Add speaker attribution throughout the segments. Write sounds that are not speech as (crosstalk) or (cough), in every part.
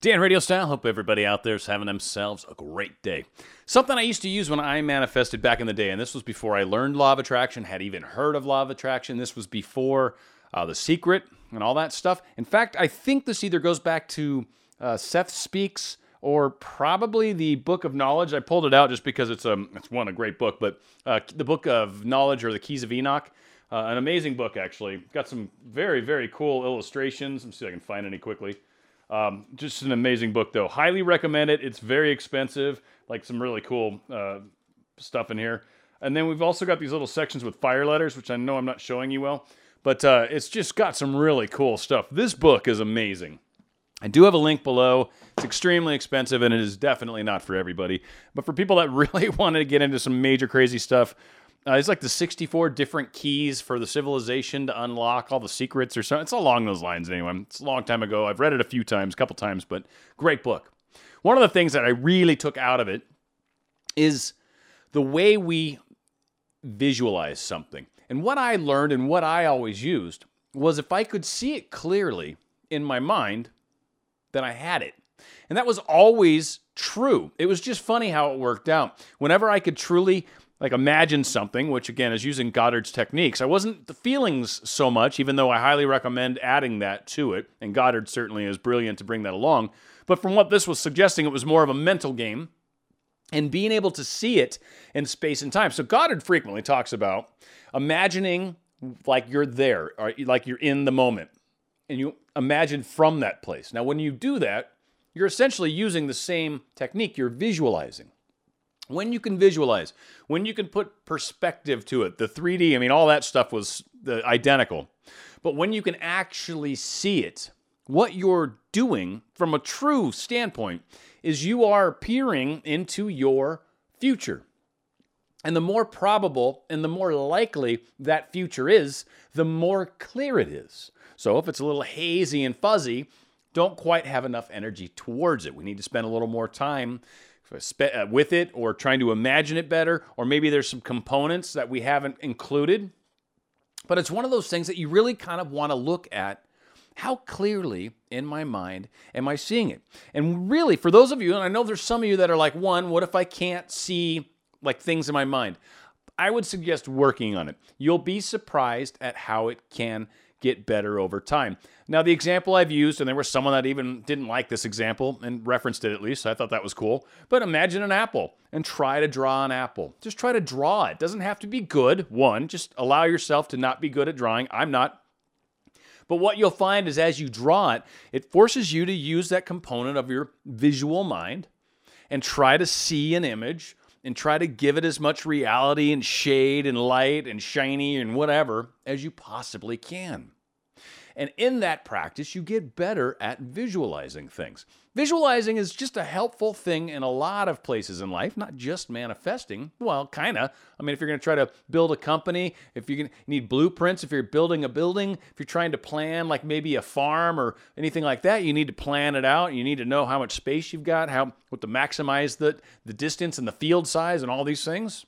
Speaker 1: Dan RadioStyle, hope everybody out there is having themselves a great day. Something I used to use when I manifested back in the day, and this was before I learned Law of Attraction, had even heard of Law of Attraction. This was before uh, The Secret and all that stuff. In fact, I think this either goes back to uh, Seth Speaks or probably the Book of Knowledge. I pulled it out just because it's a um, it's one a great book, but uh, the Book of Knowledge or the Keys of Enoch. Uh, an amazing book, actually. Got some very, very cool illustrations. Let me see if I can find any quickly. Um, just an amazing book, though. Highly recommend it. It's very expensive, like some really cool uh, stuff in here. And then we've also got these little sections with fire letters, which I know I'm not showing you well, but uh, it's just got some really cool stuff. This book is amazing. I do have a link below. It's extremely expensive and it is definitely not for everybody. But for people that (laughs) really want to get into some major crazy stuff, uh, it's like the 64 different keys for the civilization to unlock all the secrets or something. It's along those lines anyway. It's a long time ago. I've read it a few times, a couple times, but great book. One of the things that I really took out of it is the way we visualize something. And what I learned and what I always used was if I could see it clearly in my mind, then I had it. And that was always true. It was just funny how it worked out. Whenever I could truly like imagine something, which again is using Goddard's techniques. I wasn't the feelings so much, even though I highly recommend adding that to it. And Goddard certainly is brilliant to bring that along. But from what this was suggesting, it was more of a mental game and being able to see it in space and time. So Goddard frequently talks about imagining like you're there, or like you're in the moment, and you imagine from that place. Now, when you do that, you're essentially using the same technique. You're visualizing. When you can visualize, when you can put perspective to it, the 3D, I mean, all that stuff was the identical. But when you can actually see it, what you're doing from a true standpoint is you are peering into your future. And the more probable and the more likely that future is, the more clear it is. So if it's a little hazy and fuzzy, don't quite have enough energy towards it. We need to spend a little more time uh, Uh, uh, with it or trying to imagine it better, or maybe there's some components that we haven't included. But it's one of those things that you really kind of want to look at how clearly in my mind am I seeing it? And really, for those of you, and I know there's some of you that are like, one, what if I can't see like things in my mind? I would suggest working on it. You'll be surprised at how it can get better over time. Now, the example I've used, and there was someone that even didn't like this example and referenced it at least, so I thought that was cool. But imagine an apple and try to draw an apple. Just try to draw it. Doesn't have to be good. One, just allow yourself to not be good at drawing. I'm not. But what you'll find is as you draw it, it forces you to use that component of your visual mind and try to see an image and try to give it as much reality and shade and light and shiny and whatever as you possibly can. And in that practice, you get better at visualizing things. Visualizing is just a helpful thing in a lot of places in life, not just manifesting. Well, kind of. I mean, if you're going to try to build a company, if you need blueprints, if you're building a building, if you're trying to plan like maybe a farm or anything like that, you need to plan it out. You need to know how much space you've got, how what to maximize the the distance and the field size and all these things.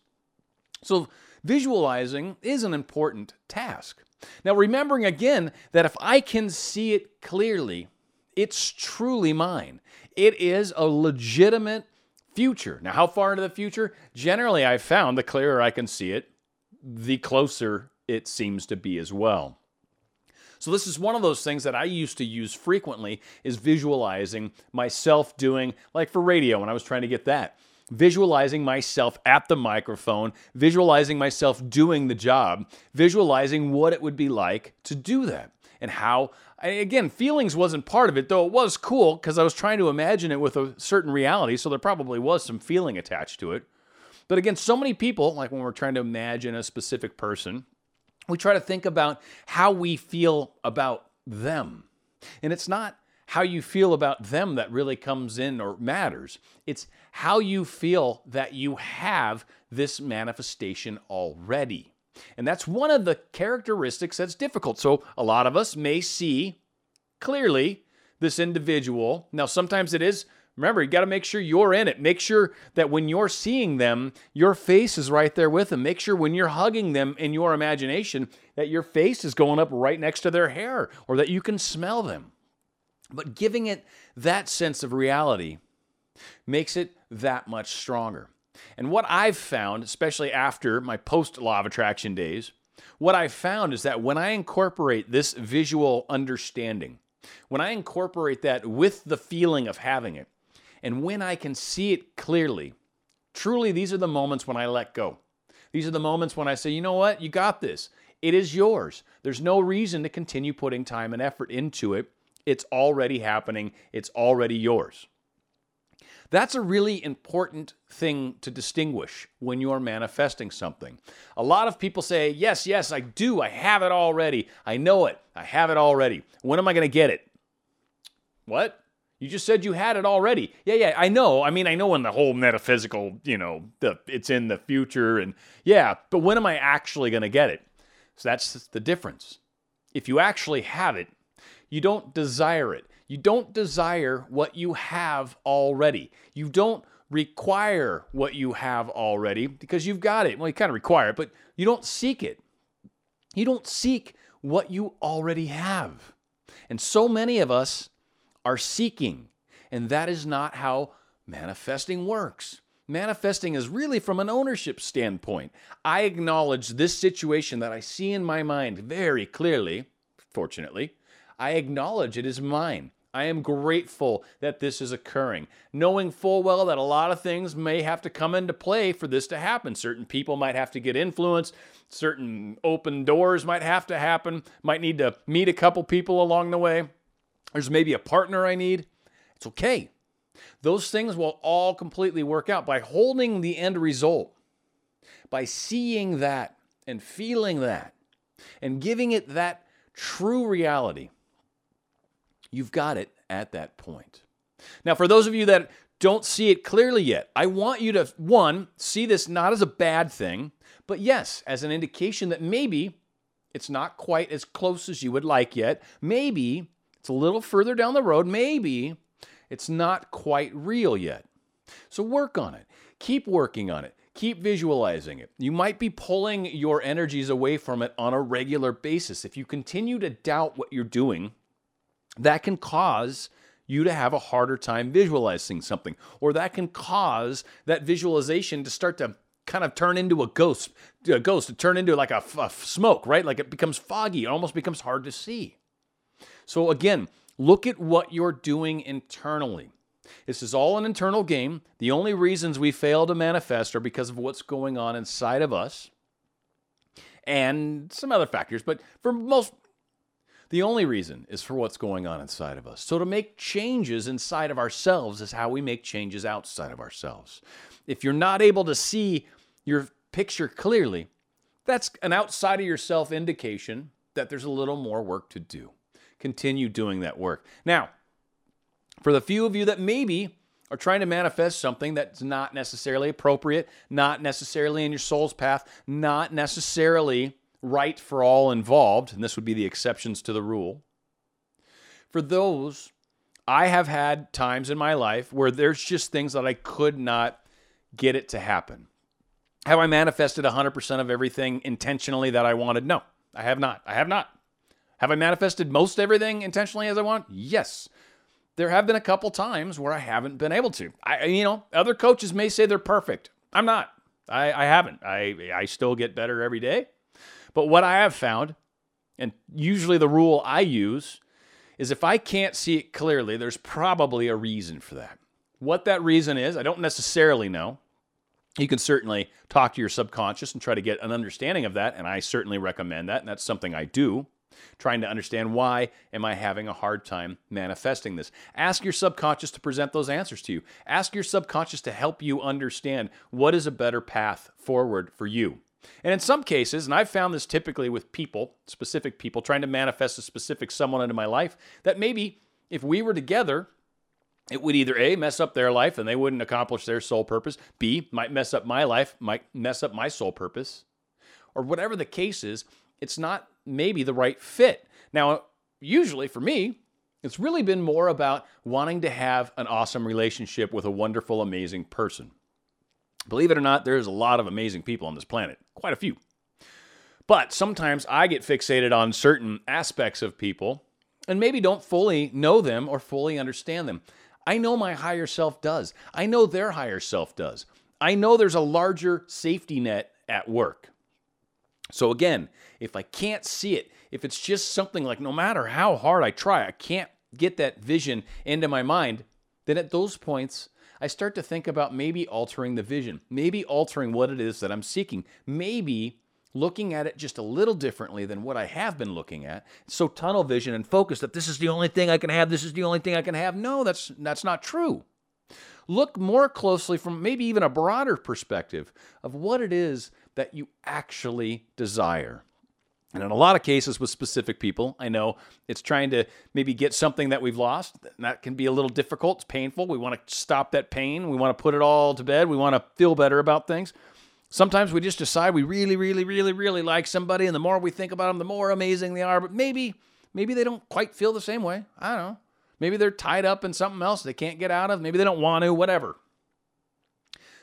Speaker 1: So, visualizing is an important task. Now, remembering again that if I can see it clearly, it's truly mine. It is a legitimate future. Now, how far into the future? Generally, I've found the clearer I can see it, the closer it seems to be as well. So this is one of those things that I used to use frequently is visualizing myself doing like for radio when I was trying to get that visualizing myself at the microphone, visualizing myself doing the job, visualizing what it would be like to do that and how again feelings wasn't part of it though it was cool because i was trying to imagine it with a certain reality so there probably was some feeling attached to it. But again so many people like when we're trying to imagine a specific person we try to think about how we feel about them. And it's not how you feel about them that really comes in or matters. It's how you feel that you have this manifestation already. And that's one of the characteristics that's difficult. So a lot of us may see clearly this individual. Now, sometimes it is. Remember, you got to make sure you're in it. Make sure that when you're seeing them, your face is right there with them. Make sure when you're hugging them in your imagination that your face is going up right next to their hair or that you can smell them. But giving it that sense of reality makes it that much stronger. And what I've found, especially after my post law of attraction days, what I've found is that when I incorporate this visual understanding, when I incorporate that with the feeling of having it, and when I can see it clearly, truly, these are the moments when I let go. These are the moments when I say, you know what, you got this. It is yours. There's no reason to continue putting time and effort into it. It's already happening, it's already yours. That's a really important thing to distinguish when you're manifesting something. A lot of people say, Yes, yes, I do. I have it already. I know it. I have it already. When am I going to get it? What? You just said you had it already. Yeah, yeah, I know. I mean, I know in the whole metaphysical, you know, the it's in the future and yeah, but when am I actually going to get it? So that's the difference. If you actually have it, you don't desire it. You don't desire what you have already. You don't require what you have already because you've got it. Well, you kind of require it, but you don't seek it. You don't seek what you already have. And so many of us are seeking, and that is not how manifesting works. Manifesting is really from an ownership standpoint. I acknowledge this situation that I see in my mind very clearly, fortunately. I acknowledge it is mine. I am grateful that this is occurring, knowing full well that a lot of things may have to come into play for this to happen. Certain people might have to get influenced, certain open doors might have to happen, might need to meet a couple people along the way. There's maybe a partner I need. It's okay. Those things will all completely work out by holding the end result, by seeing that and feeling that, and giving it that true reality You've got it at that point. Now, for those of you that don't see it clearly yet, I want you to, one, see this not as a bad thing, but yes, as an indication that maybe it's not quite as close as you would like yet. Maybe it's a little further down the road. Maybe it's not quite real yet. So work on it. Keep working on it. Keep visualizing it. You might be pulling your energies away from it on a regular basis. If you continue to doubt what you're doing, that can cause you to have a harder time visualizing something, or that can cause that visualization to start to kind of turn into a ghost, a ghost to turn into like a, a smoke, right? Like it becomes foggy, it almost becomes hard to see. So again, look at what you're doing internally. This is all an internal game. The only reasons we fail to manifest are because of what's going on inside of us and some other factors. But for most the only reason is for what's going on inside of us. So, to make changes inside of ourselves is how we make changes outside of ourselves. If you're not able to see your picture clearly, that's an outside of yourself indication that there's a little more work to do. Continue doing that work. Now, for the few of you that maybe are trying to manifest something that's not necessarily appropriate, not necessarily in your soul's path, not necessarily right for all involved, and this would be the exceptions to the rule. For those, I have had times in my life where there's just things that I could not get it to happen. Have I manifested 100% of everything intentionally that I wanted? No, I have not. I have not. Have I manifested most everything intentionally as I want? Yes. There have been a couple times where I haven't been able to. I, you know, other coaches may say they're perfect. I'm not. I, I haven't. I, I still get better every day. But what I have found, and usually the rule I use, is if I can't see it clearly, there's probably a reason for that. What that reason is, I don't necessarily know. You can certainly talk to your subconscious and try to get an understanding of that, and I certainly recommend that, and that's something I do. Trying to understand why am I having a hard time manifesting this? Ask your subconscious to present those answers to you. Ask your subconscious to help you understand what is a better path forward for you. And in some cases, and I've found this typically with people, specific people, trying to manifest a specific someone into my life, that maybe if we were together, it would either A, mess up their life and they wouldn't accomplish their sole purpose, B, might mess up my life, might mess up my sole purpose, or whatever the case is, it's not maybe the right fit. Now, usually for me, it's really been more about wanting to have an awesome relationship with a wonderful, amazing person. Believe it or not, there's a lot of amazing people on this planet, quite a few. But sometimes I get fixated on certain aspects of people and maybe don't fully know them or fully understand them. I know my higher self does. I know their higher self does. I know there's a larger safety net at work. So, again, if I can't see it, if it's just something like no matter how hard I try, I can't get that vision into my mind, then at those points, I start to think about maybe altering the vision, maybe altering what it is that I'm seeking, maybe looking at it just a little differently than what I have been looking at. So tunnel vision and focus that this is the only thing I can have, this is the only thing I can have. No, that's that's not true. Look more closely from maybe even a broader perspective of what it is that you actually desire. And in a lot of cases with specific people, I know it's trying to maybe get something that we've lost. and That can be a little difficult. It's painful. We want to stop that pain. We want to put it all to bed. We want to feel better about things. Sometimes we just decide we really, really, really, really like somebody, and the more we think about them, the more amazing they are. But maybe, maybe they don't quite feel the same way. I don't know. Maybe they're tied up in something else they can't get out of. Maybe they don't want to, whatever.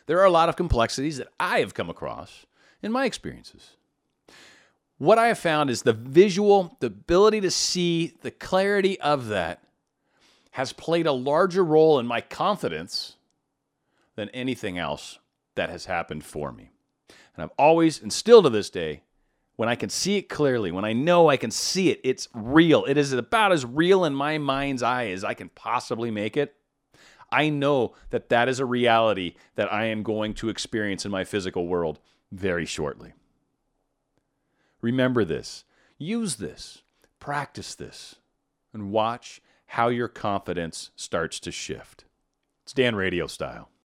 Speaker 1: There are a lot of complexities that I have come across in my experiences. What I have found is the visual, the ability to see the clarity of that has played a larger role in my confidence than anything else that has happened for me. And I've always, and still to this day, when I can see it clearly, when I know I can see it, it's real. It is about as real in my mind's eye as I can possibly make it. I know that that is a reality that I am going to experience in my physical world very shortly. Remember this, use this, practice this, and watch how your confidence starts to shift. It's Dan RadioStyle.